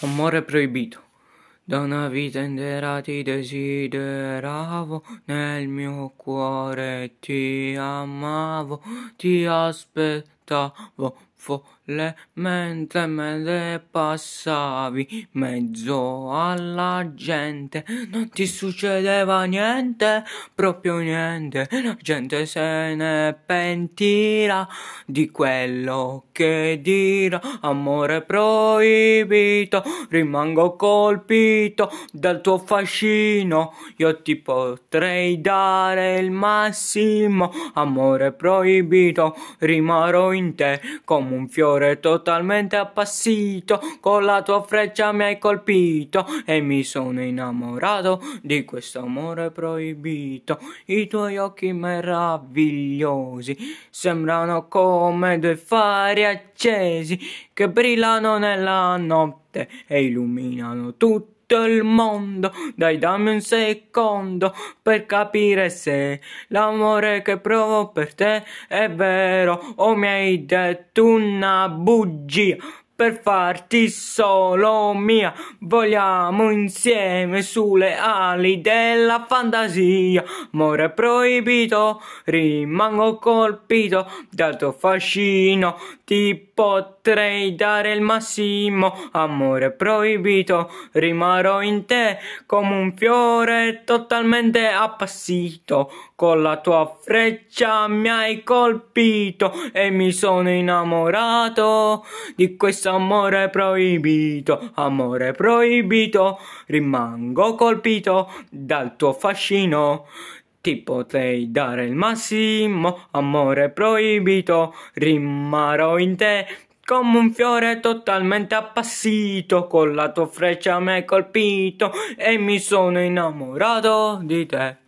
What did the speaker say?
Amore proibito. Da una vita intera ti desideravo, nel mio cuore ti amavo, ti aspettavo follemente me ne passavi mezzo alla gente, non ti succedeva niente, proprio niente, la gente se ne pentirà di quello che dirà, amore proibito, rimango colpito dal tuo fascino, io ti potrei dare il massimo, amore proibito, rimarrò in te come un fiore totalmente appassito, con la tua freccia mi hai colpito e mi sono innamorato di questo amore proibito. I tuoi occhi meravigliosi sembrano come due fari accesi che brillano nella notte e illuminano tutto tutto il mondo. Dai, dammi un secondo per capire se l'amore che provo per te è vero o mi hai detto una bugia per farti solo mia. Vogliamo insieme sulle ali della fantasia. Amore proibito, rimango colpito dal tuo fascino. Ti potrei dare il massimo. Amore proibito, rimarrò in te come un fiore totalmente appassito. Con la tua freccia mi hai colpito e mi sono innamorato di questo amore proibito, amore proibito, rimango colpito dal tuo fascino. Ti potrei dare il massimo, amore proibito, rimarrò in te come un fiore totalmente appassito, con la tua freccia mi hai colpito e mi sono innamorato di te.